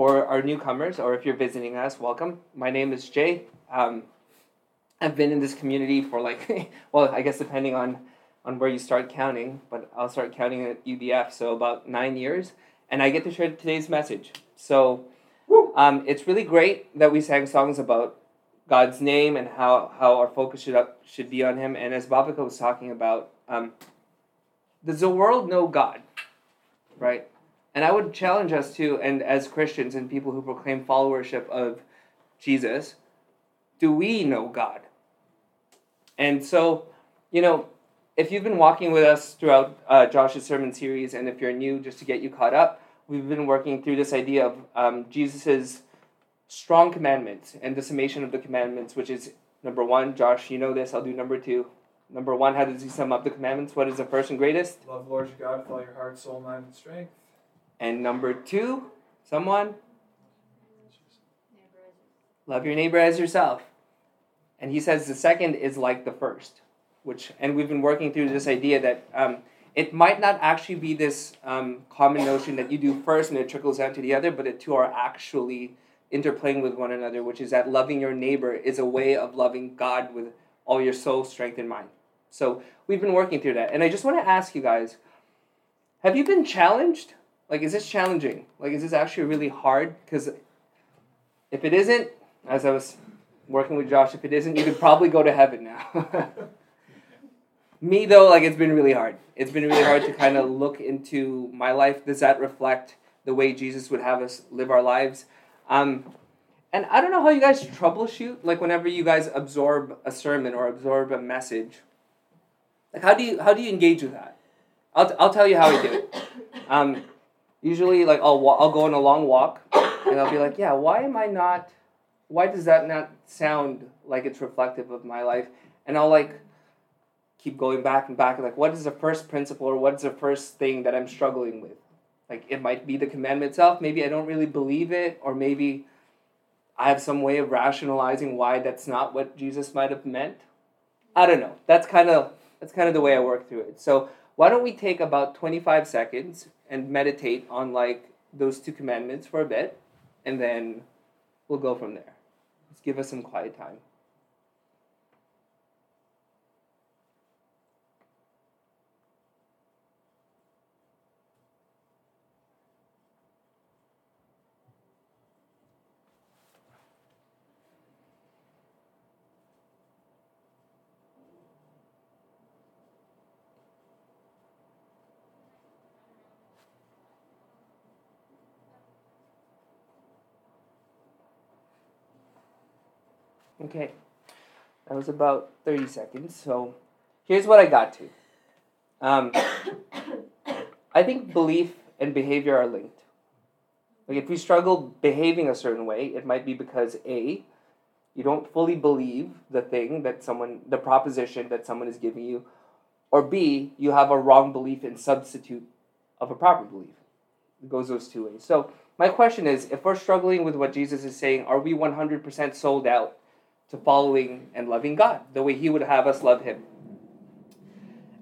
for our newcomers, or if you're visiting us, welcome. My name is Jay. Um, I've been in this community for like, well, I guess depending on on where you start counting, but I'll start counting at UBF, so about nine years, and I get to share today's message. So um, it's really great that we sang songs about God's name and how, how our focus should up, should be on Him. And as Bhavika was talking about, um, does the world know God? Right? And I would challenge us to, and as Christians and people who proclaim followership of Jesus, do we know God? And so, you know, if you've been walking with us throughout uh, Josh's sermon series, and if you're new, just to get you caught up, we've been working through this idea of um, Jesus's strong commandments and the summation of the commandments, which is number one. Josh, you know this. I'll do number two. Number one, how does he sum up the commandments? What is the first and greatest? Love Lord your God with all your heart, soul, mind, and strength. And number two, someone? Love your neighbor as yourself. And he says the second is like the first, which, and we've been working through this idea that um, it might not actually be this um, common notion that you do first and it trickles down to the other, but the two are actually interplaying with one another, which is that loving your neighbor is a way of loving God with all your soul, strength, and mind. So we've been working through that. And I just want to ask you guys have you been challenged? Like, is this challenging? Like, is this actually really hard? Because if it isn't, as I was working with Josh, if it isn't, you could probably go to heaven now. Me, though, like, it's been really hard. It's been really hard to kind of look into my life. Does that reflect the way Jesus would have us live our lives? Um, and I don't know how you guys troubleshoot, like whenever you guys absorb a sermon or absorb a message. Like how do you how do you engage with that? I'll, I'll tell you how I do it. Um, usually, like I'll I'll go on a long walk, and I'll be like, yeah, why am I not? Why does that not sound like it's reflective of my life? And I'll like keep going back and back, like what is the first principle or what is the first thing that I'm struggling with? Like it might be the commandment itself. Maybe I don't really believe it, or maybe I have some way of rationalizing why that's not what Jesus might have meant. I don't know. That's kind of that's kind of the way I work through it. So why don't we take about 25 seconds and meditate on like those two commandments for a bit and then we'll go from there. Let's give us some quiet time. Okay, that was about 30 seconds. So here's what I got to. Um, I think belief and behavior are linked. Like if we struggle behaving a certain way, it might be because A, you don't fully believe the thing that someone, the proposition that someone is giving you, or B, you have a wrong belief in substitute of a proper belief. It goes those two ways. So my question is, if we're struggling with what Jesus is saying, are we 100% sold out to following and loving God the way He would have us love Him.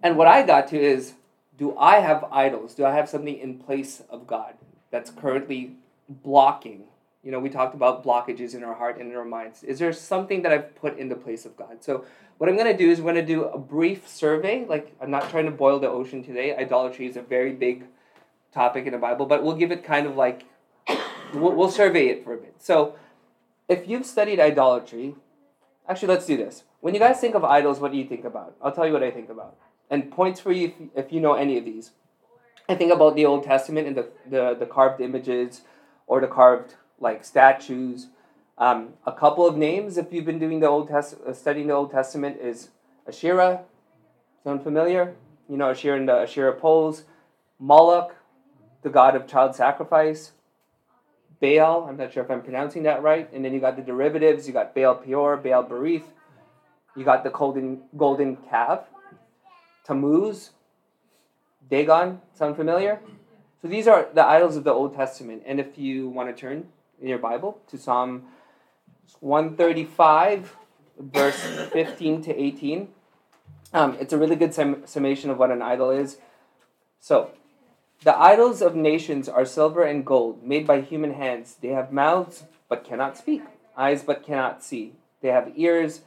And what I got to is do I have idols? Do I have something in place of God that's currently blocking? You know, we talked about blockages in our heart and in our minds. Is there something that I've put in the place of God? So, what I'm going to do is I'm going to do a brief survey. Like, I'm not trying to boil the ocean today. Idolatry is a very big topic in the Bible, but we'll give it kind of like, we'll, we'll survey it for a bit. So, if you've studied idolatry, Actually, let's do this. When you guys think of idols, what do you think about? I'll tell you what I think about. And points for you if, if you know any of these. I think about the Old Testament and the, the, the carved images or the carved like statues. Um, a couple of names, if you've been doing the Old Test uh, studying the Old Testament, is Asherah. Sound familiar? You know Asherah and the Asherah poles. Moloch, the god of child sacrifice. Baal, I'm not sure if I'm pronouncing that right. And then you got the derivatives, you got Baal Peor, Baal Berith, you got the golden, golden calf, Tammuz, Dagon, sound familiar? So these are the idols of the Old Testament. And if you want to turn in your Bible to Psalm 135, verse 15 to 18, um, it's a really good sum- summation of what an idol is. So, The idols of nations are silver and gold, made by human hands. They have mouths, but cannot speak, eyes, but cannot see. They have ears,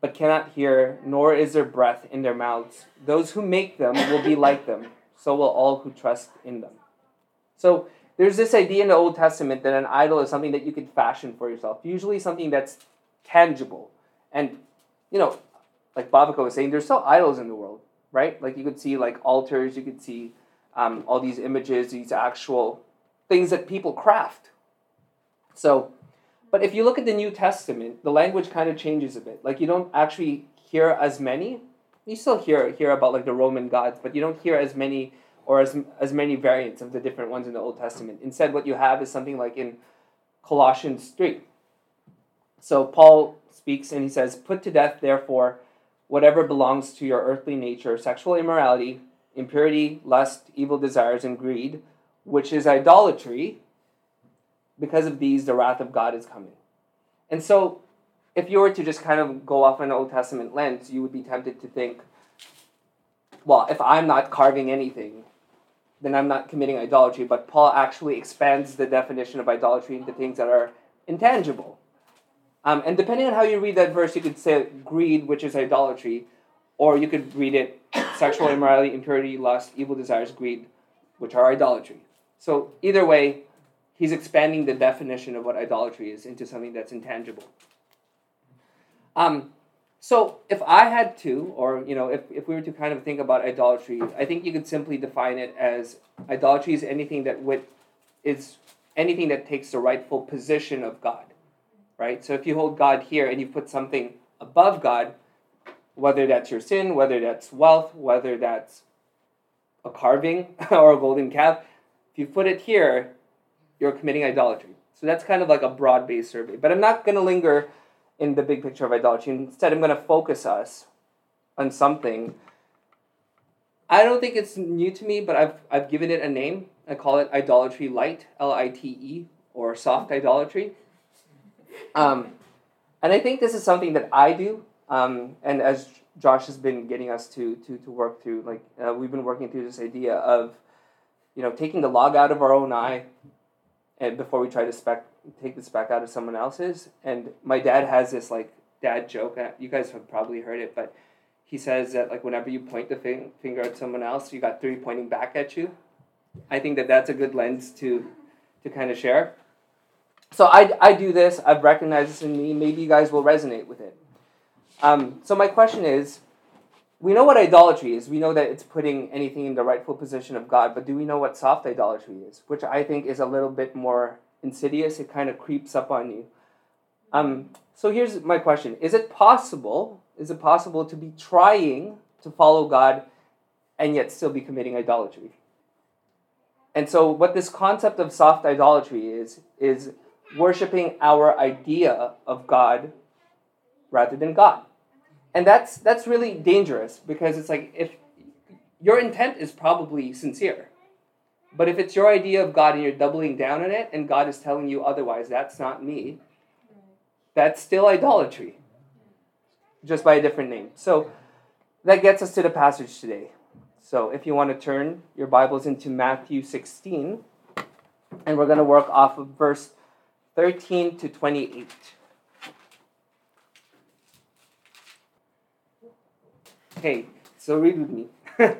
but cannot hear, nor is there breath in their mouths. Those who make them will be like them, so will all who trust in them. So there's this idea in the Old Testament that an idol is something that you could fashion for yourself, usually something that's tangible. And, you know, like Bhavika was saying, there's still idols in the world, right? Like you could see like altars, you could see um, all these images, these actual things that people craft. So, but if you look at the New Testament, the language kind of changes a bit. Like you don't actually hear as many. You still hear hear about like the Roman gods, but you don't hear as many or as as many variants of the different ones in the Old Testament. Instead, what you have is something like in Colossians three. So Paul speaks and he says, "Put to death, therefore, whatever belongs to your earthly nature: sexual immorality, impurity, lust, evil desires, and greed, which is idolatry." because of these, the wrath of God is coming. And so, if you were to just kind of go off an Old Testament lens, you would be tempted to think, well, if I'm not carving anything, then I'm not committing idolatry. But Paul actually expands the definition of idolatry into things that are intangible. Um, and depending on how you read that verse, you could say greed, which is idolatry, or you could read it sexual immorality, impurity, lust, evil desires, greed, which are idolatry. So, either way, he's expanding the definition of what idolatry is into something that's intangible. Um, so if I had to, or you know, if, if we were to kind of think about idolatry, I think you could simply define it as idolatry is anything that would is anything that takes the rightful position of God. Right? So if you hold God here and you put something above God, whether that's your sin, whether that's wealth, whether that's a carving or a golden calf, if you put it here, you're committing idolatry. So that's kind of like a broad based survey. But I'm not going to linger in the big picture of idolatry. Instead, I'm going to focus us on something. I don't think it's new to me, but I've, I've given it a name. I call it idolatry light, L I T E, or soft idolatry. Um, and I think this is something that I do. Um, and as Josh has been getting us to, to, to work through, like uh, we've been working through this idea of, you know, taking the log out of our own eye, and before we try to speck take the speck out of someone else's. And my dad has this like dad joke. You guys have probably heard it, but he says that like whenever you point the fing- finger at someone else, you got three pointing back at you. I think that that's a good lens to to kind of share. So I, I do this. I've recognized this in me. Maybe you guys will resonate with it. Um, so my question is, we know what idolatry is. We know that it's putting anything in the rightful position of God, but do we know what soft idolatry is? Which I think is a little bit more insidious. It kind of creeps up on you. Um, so here's my question Is it possible? Is it possible to be trying to follow God and yet still be committing idolatry? And so, what this concept of soft idolatry is, is worshiping our idea of God rather than God. And that's that's really dangerous because it's like if your intent is probably sincere but if it's your idea of god and you're doubling down on it and god is telling you otherwise that's not me. That's still idolatry just by a different name. So that gets us to the passage today. So if you want to turn your bibles into matthew 16 and we're going to work off of verse 13 to 28 Okay, so read with me.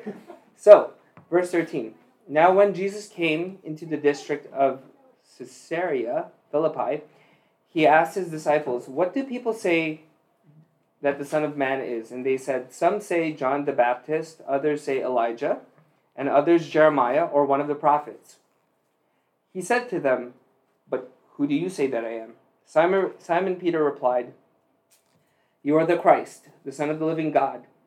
so, verse 13. Now, when Jesus came into the district of Caesarea Philippi, he asked his disciples, What do people say that the Son of Man is? And they said, Some say John the Baptist, others say Elijah, and others Jeremiah or one of the prophets. He said to them, But who do you say that I am? Simon, Simon Peter replied, You are the Christ, the Son of the living God.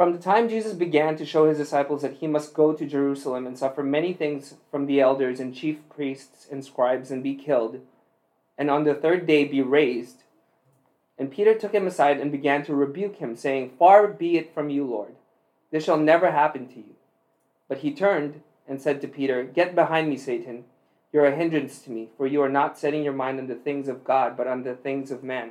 From the time Jesus began to show his disciples that he must go to Jerusalem and suffer many things from the elders and chief priests and scribes and be killed, and on the third day be raised. And Peter took him aside and began to rebuke him, saying, Far be it from you, Lord. This shall never happen to you. But he turned and said to Peter, Get behind me, Satan. You're a hindrance to me, for you are not setting your mind on the things of God, but on the things of man.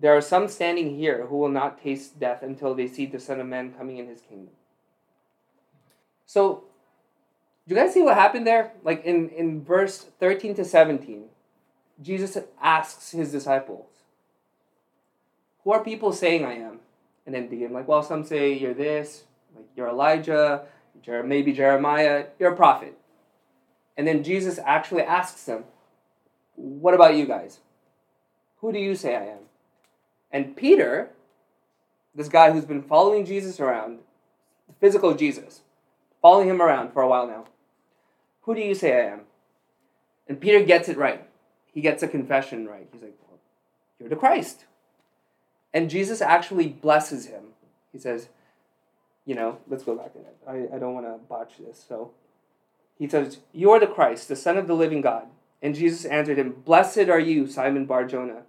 there are some standing here who will not taste death until they see the Son of Man coming in his kingdom. So, do you guys see what happened there? Like in, in verse 13 to 17, Jesus asks his disciples, Who are people saying I am? And then give like, Well, some say you're this, like you're Elijah, maybe Jeremiah, you're a prophet. And then Jesus actually asks them, What about you guys? Who do you say I am? And Peter, this guy who's been following Jesus around, physical Jesus, following him around for a while now, who do you say I am? And Peter gets it right. He gets a confession right. He's like, well, You're the Christ. And Jesus actually blesses him. He says, You know, let's go back to that. I, I don't want to botch this. So he says, You are the Christ, the Son of the living God. And Jesus answered him, Blessed are you, Simon Bar Jonah.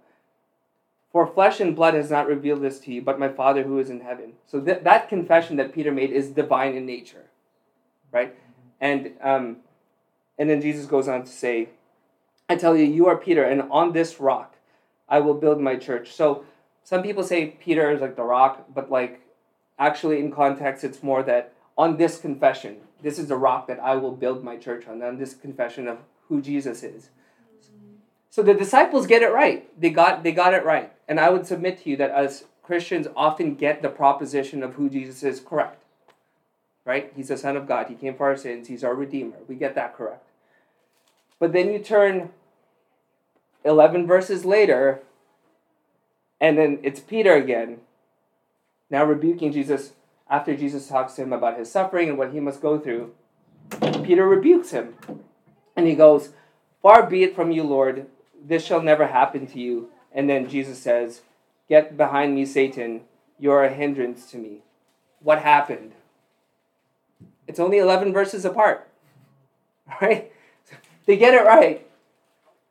For flesh and blood has not revealed this to you, but my Father who is in heaven. So th- that confession that Peter made is divine in nature, right? And um, and then Jesus goes on to say, "I tell you, you are Peter, and on this rock I will build my church." So some people say Peter is like the rock, but like actually in context, it's more that on this confession, this is the rock that I will build my church on. On this confession of who Jesus is. So the disciples get it right. They got they got it right. And I would submit to you that as Christians often get the proposition of who Jesus is correct. Right? He's the Son of God. He came for our sins. He's our Redeemer. We get that correct. But then you turn 11 verses later, and then it's Peter again, now rebuking Jesus after Jesus talks to him about his suffering and what he must go through. Peter rebukes him. And he goes, Far be it from you, Lord, this shall never happen to you. And then Jesus says, Get behind me, Satan. You're a hindrance to me. What happened? It's only 11 verses apart. Right? They get it right.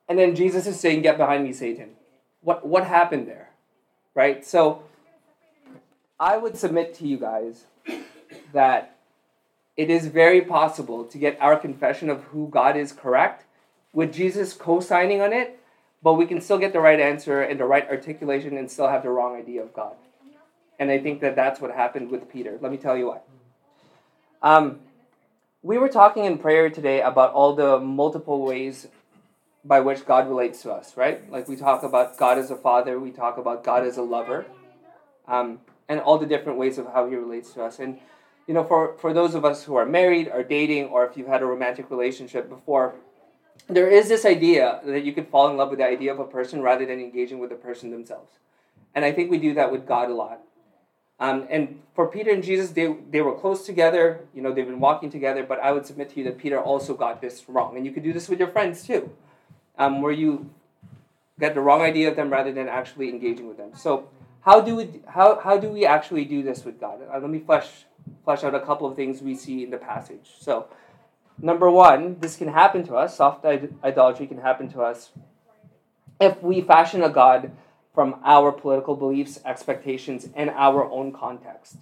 And then Jesus is saying, Get behind me, Satan. What, what happened there? Right? So I would submit to you guys that it is very possible to get our confession of who God is correct with Jesus co signing on it but we can still get the right answer and the right articulation and still have the wrong idea of God. And I think that that's what happened with Peter. Let me tell you why. Um, we were talking in prayer today about all the multiple ways by which God relates to us, right? Like we talk about God as a father, we talk about God as a lover, um, and all the different ways of how He relates to us. And you know, for for those of us who are married, are dating, or if you've had a romantic relationship before, there is this idea that you could fall in love with the idea of a person rather than engaging with the person themselves. And I think we do that with God a lot. Um, and for Peter and Jesus, they, they were close together. You know, they've been walking together. But I would submit to you that Peter also got this wrong. And you could do this with your friends too, um, where you get the wrong idea of them rather than actually engaging with them. So how do we how, how do we actually do this with God? Uh, let me flesh flesh out a couple of things we see in the passage. So Number one, this can happen to us, soft idolatry can happen to us if we fashion a God from our political beliefs, expectations, and our own context.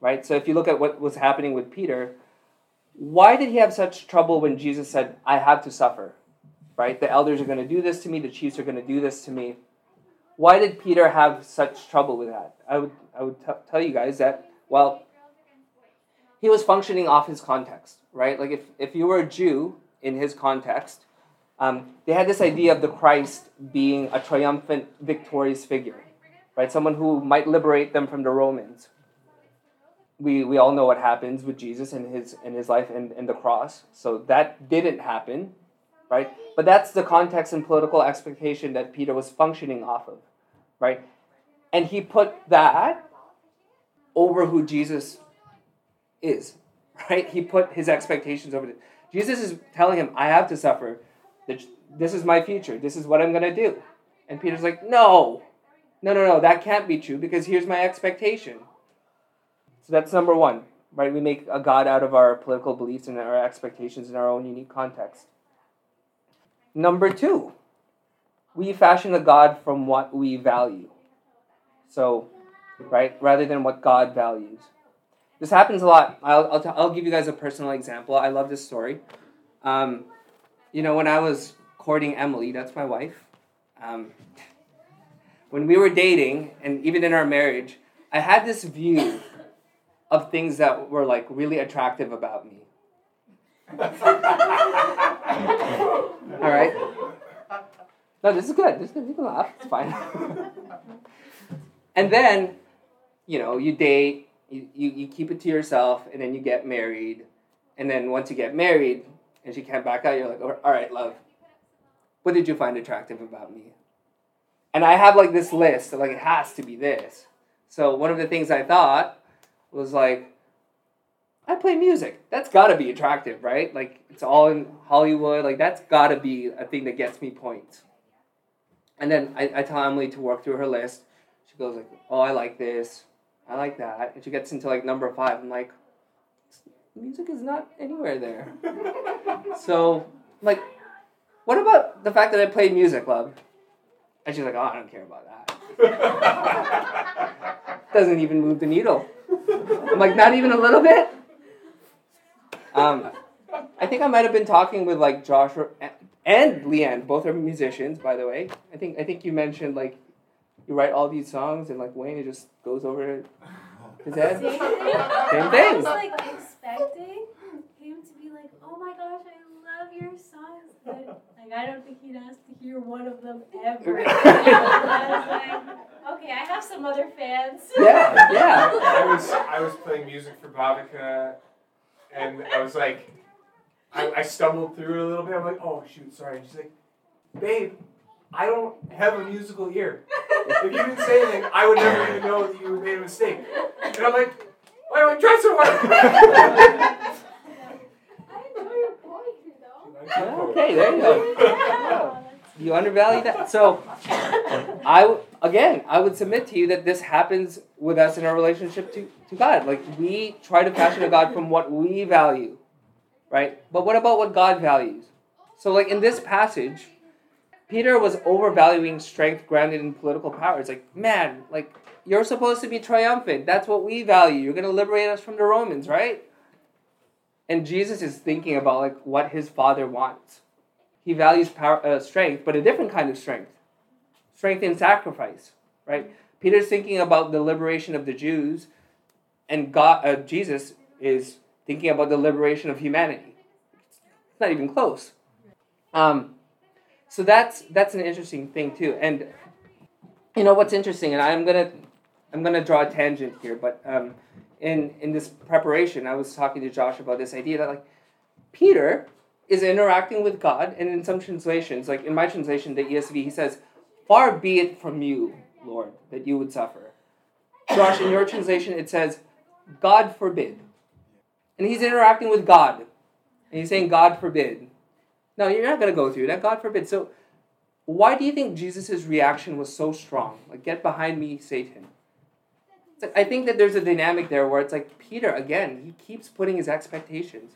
Right? So if you look at what was happening with Peter, why did he have such trouble when Jesus said, I have to suffer? Right? The elders are going to do this to me, the chiefs are going to do this to me. Why did Peter have such trouble with that? I would, I would t- tell you guys that, well, he was functioning off his context, right? Like if, if you were a Jew in his context, um, they had this idea of the Christ being a triumphant, victorious figure, right? Someone who might liberate them from the Romans. we, we all know what happens with Jesus and his and his life and, and the cross. So that didn't happen, right? But that's the context and political expectation that Peter was functioning off of, right? And he put that over who Jesus is, right? He put his expectations over it. Jesus is telling him, I have to suffer. This is my future. This is what I'm going to do. And Peter's like, no, no, no, no, that can't be true because here's my expectation. So that's number one, right? We make a God out of our political beliefs and our expectations in our own unique context. Number two, we fashion a God from what we value. So, right, rather than what God values. This happens a lot. I'll, I'll, t- I'll give you guys a personal example. I love this story. Um, you know, when I was courting Emily, that's my wife, um, when we were dating, and even in our marriage, I had this view of things that were like really attractive about me. All right? No, this is good. This is good. You can laugh. It's fine. and then, you know, you date, you, you, you keep it to yourself, and then you get married. And then once you get married and she can't back out, you're like, all right, love, what did you find attractive about me? And I have like this list, like it has to be this. So one of the things I thought was like, I play music. That's gotta be attractive, right? Like it's all in Hollywood. Like that's gotta be a thing that gets me points. And then I, I tell Emily to work through her list. She goes like, "Oh, I like this. I like that." And she gets into like number five. I'm like, music is not anywhere there. so, like, what about the fact that I played music, love? And she's like, "Oh, I don't care about that." Doesn't even move the needle. I'm like, not even a little bit. Um, I think I might have been talking with like Josh and Leanne. Both are musicians, by the way. I think I think you mentioned like you write all these songs and like Wayne it just goes over his head. Same thing. Same thing. I was like expecting him to be like, "Oh my gosh, I love your songs," but like I don't think he'd ask to hear one of them ever. I was like, "Okay, I have some other fans." Yeah, yeah. I was I was playing music for Bhavika, and I was like, I, I stumbled through it a little bit. I'm like, oh shoot, sorry. And she's like, babe, I don't have a musical ear. If you didn't say anything, I would never even know that you made a mistake. And I'm like, why do I try so hard? I enjoy your poetry though. Okay, there you go. You undervalue that. So, I w- again, I would submit to you that this happens with us in our relationship to, to God. Like we try to fashion a God from what we value, right? But what about what God values? So, like in this passage, Peter was overvaluing strength grounded in political power. It's like, man, like you're supposed to be triumphant. That's what we value. You're going to liberate us from the Romans, right? And Jesus is thinking about like what his father wants. He values power, uh, strength, but a different kind of strength. Strength in sacrifice, right? Peter's thinking about the liberation of the Jews, and God, uh, Jesus is thinking about the liberation of humanity. It's not even close. Um, so that's that's an interesting thing too. And you know what's interesting, and I'm gonna I'm gonna draw a tangent here, but um, in in this preparation, I was talking to Josh about this idea that like Peter is interacting with God, and in some translations, like in my translation, the ESV, he says, "Far be it from you, Lord, that you would suffer." Josh, in your translation, it says, "God forbid," and he's interacting with God, and he's saying, "God forbid." No, you're not gonna go through that. God forbid. So, why do you think Jesus' reaction was so strong? Like, get behind me, Satan. Like, I think that there's a dynamic there where it's like Peter again. He keeps putting his expectations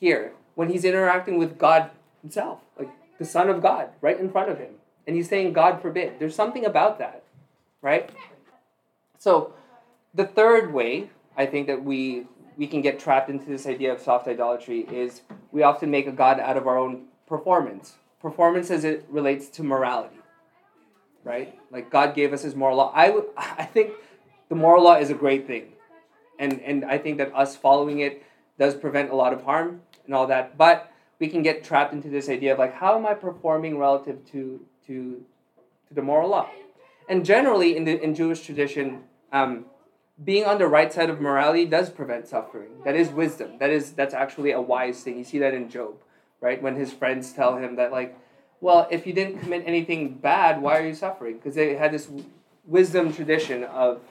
here when he's interacting with God himself, like the Son of God, right in front of him. And he's saying, God forbid. There's something about that, right? So, the third way I think that we we can get trapped into this idea of soft idolatry is we often make a God out of our own performance. Performance as it relates to morality, right? Like God gave us His moral law. I I think the moral law is a great thing, and and I think that us following it does prevent a lot of harm and all that. But we can get trapped into this idea of like, how am I performing relative to to to the moral law? And generally, in the in Jewish tradition, um, being on the right side of morality does prevent suffering. That is wisdom. That is that's actually a wise thing. You see that in Job, right? When his friends tell him that like, well, if you didn't commit anything bad, why are you suffering? Because they had this wisdom tradition of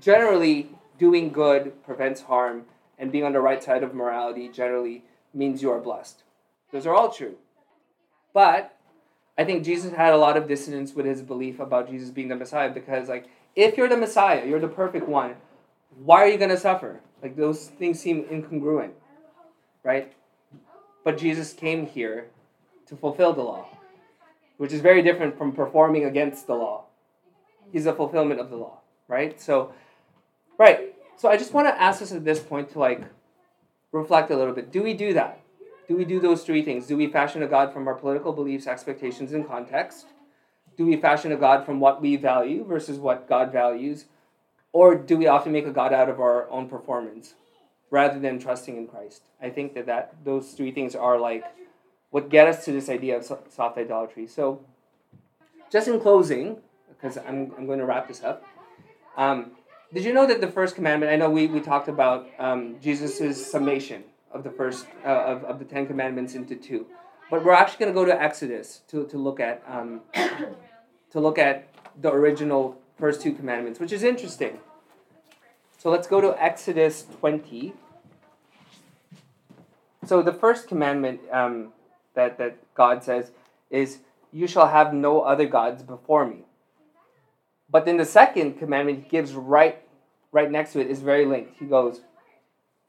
generally doing good prevents harm and being on the right side of morality generally means you are blessed. Those are all true. But I think Jesus had a lot of dissonance with his belief about Jesus being the Messiah because, like, if you're the Messiah, you're the perfect one, why are you going to suffer? Like, those things seem incongruent, right? But Jesus came here to fulfill the law, which is very different from performing against the law. He's a fulfillment of the law, right? So, right. So I just want to ask us at this point to like reflect a little bit. Do we do that? Do we do those three things? Do we fashion a God from our political beliefs, expectations, and context? Do we fashion a God from what we value versus what God values? Or do we often make a God out of our own performance rather than trusting in Christ? I think that, that those three things are like what get us to this idea of soft idolatry. So, just in closing, because I'm, I'm going to wrap this up. Um, did you know that the first commandment, I know we, we talked about um, Jesus' summation of the first, uh, of, of the Ten Commandments into two. But we're actually going to go to Exodus to, to look at um, to look at the original first two commandments, which is interesting. So let's go to Exodus 20. So the first commandment um, that, that God says is, You shall have no other gods before me. But then the second commandment he gives right right next to it is very linked. He goes,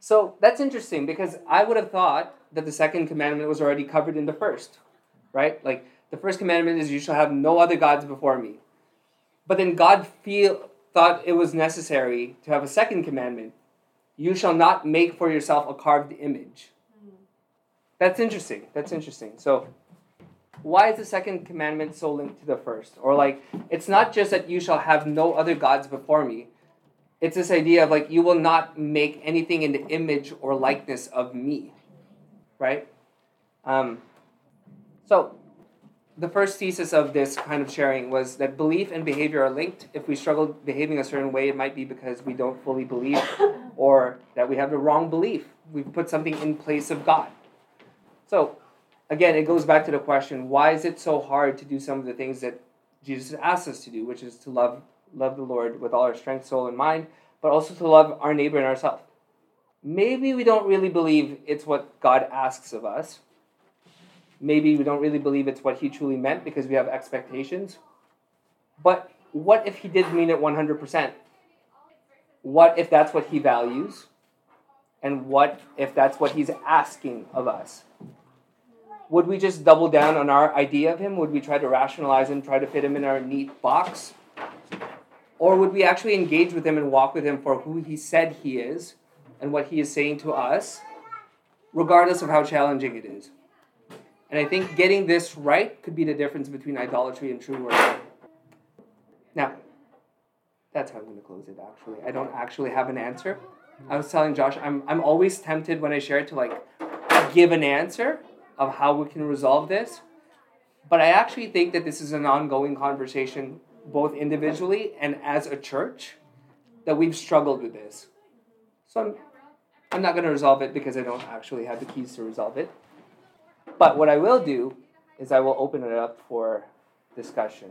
So that's interesting because I would have thought that the second commandment was already covered in the first, right? Like the first commandment is you shall have no other gods before me. But then God feel thought it was necessary to have a second commandment. You shall not make for yourself a carved image. That's interesting. That's interesting. So why is the second commandment so linked to the first? Or like it's not just that you shall have no other gods before me it's this idea of like you will not make anything in the image or likeness of me right? Um, so the first thesis of this kind of sharing was that belief and behavior are linked. If we struggle behaving a certain way it might be because we don't fully believe or that we have the wrong belief. We've put something in place of god. So again it goes back to the question why is it so hard to do some of the things that jesus asks us to do which is to love love the Lord with all our strength, soul, and mind, but also to love our neighbor and ourselves. Maybe we don't really believe it's what God asks of us. Maybe we don't really believe it's what He truly meant because we have expectations. But what if He did mean it 100%? What if that's what He values? And what if that's what He's asking of us? Would we just double down on our idea of Him? Would we try to rationalize Him, try to fit Him in our neat box? Or would we actually engage with him and walk with him for who he said he is and what he is saying to us, regardless of how challenging it is? And I think getting this right could be the difference between idolatry and true worship. Now, that's how I'm going to close it, actually. I don't actually have an answer. I was telling Josh, I'm, I'm always tempted when I share it to like give an answer of how we can resolve this. But I actually think that this is an ongoing conversation both individually and as a church, that we've struggled with this. So I'm, I'm not going to resolve it because I don't actually have the keys to resolve it. But what I will do is I will open it up for discussion.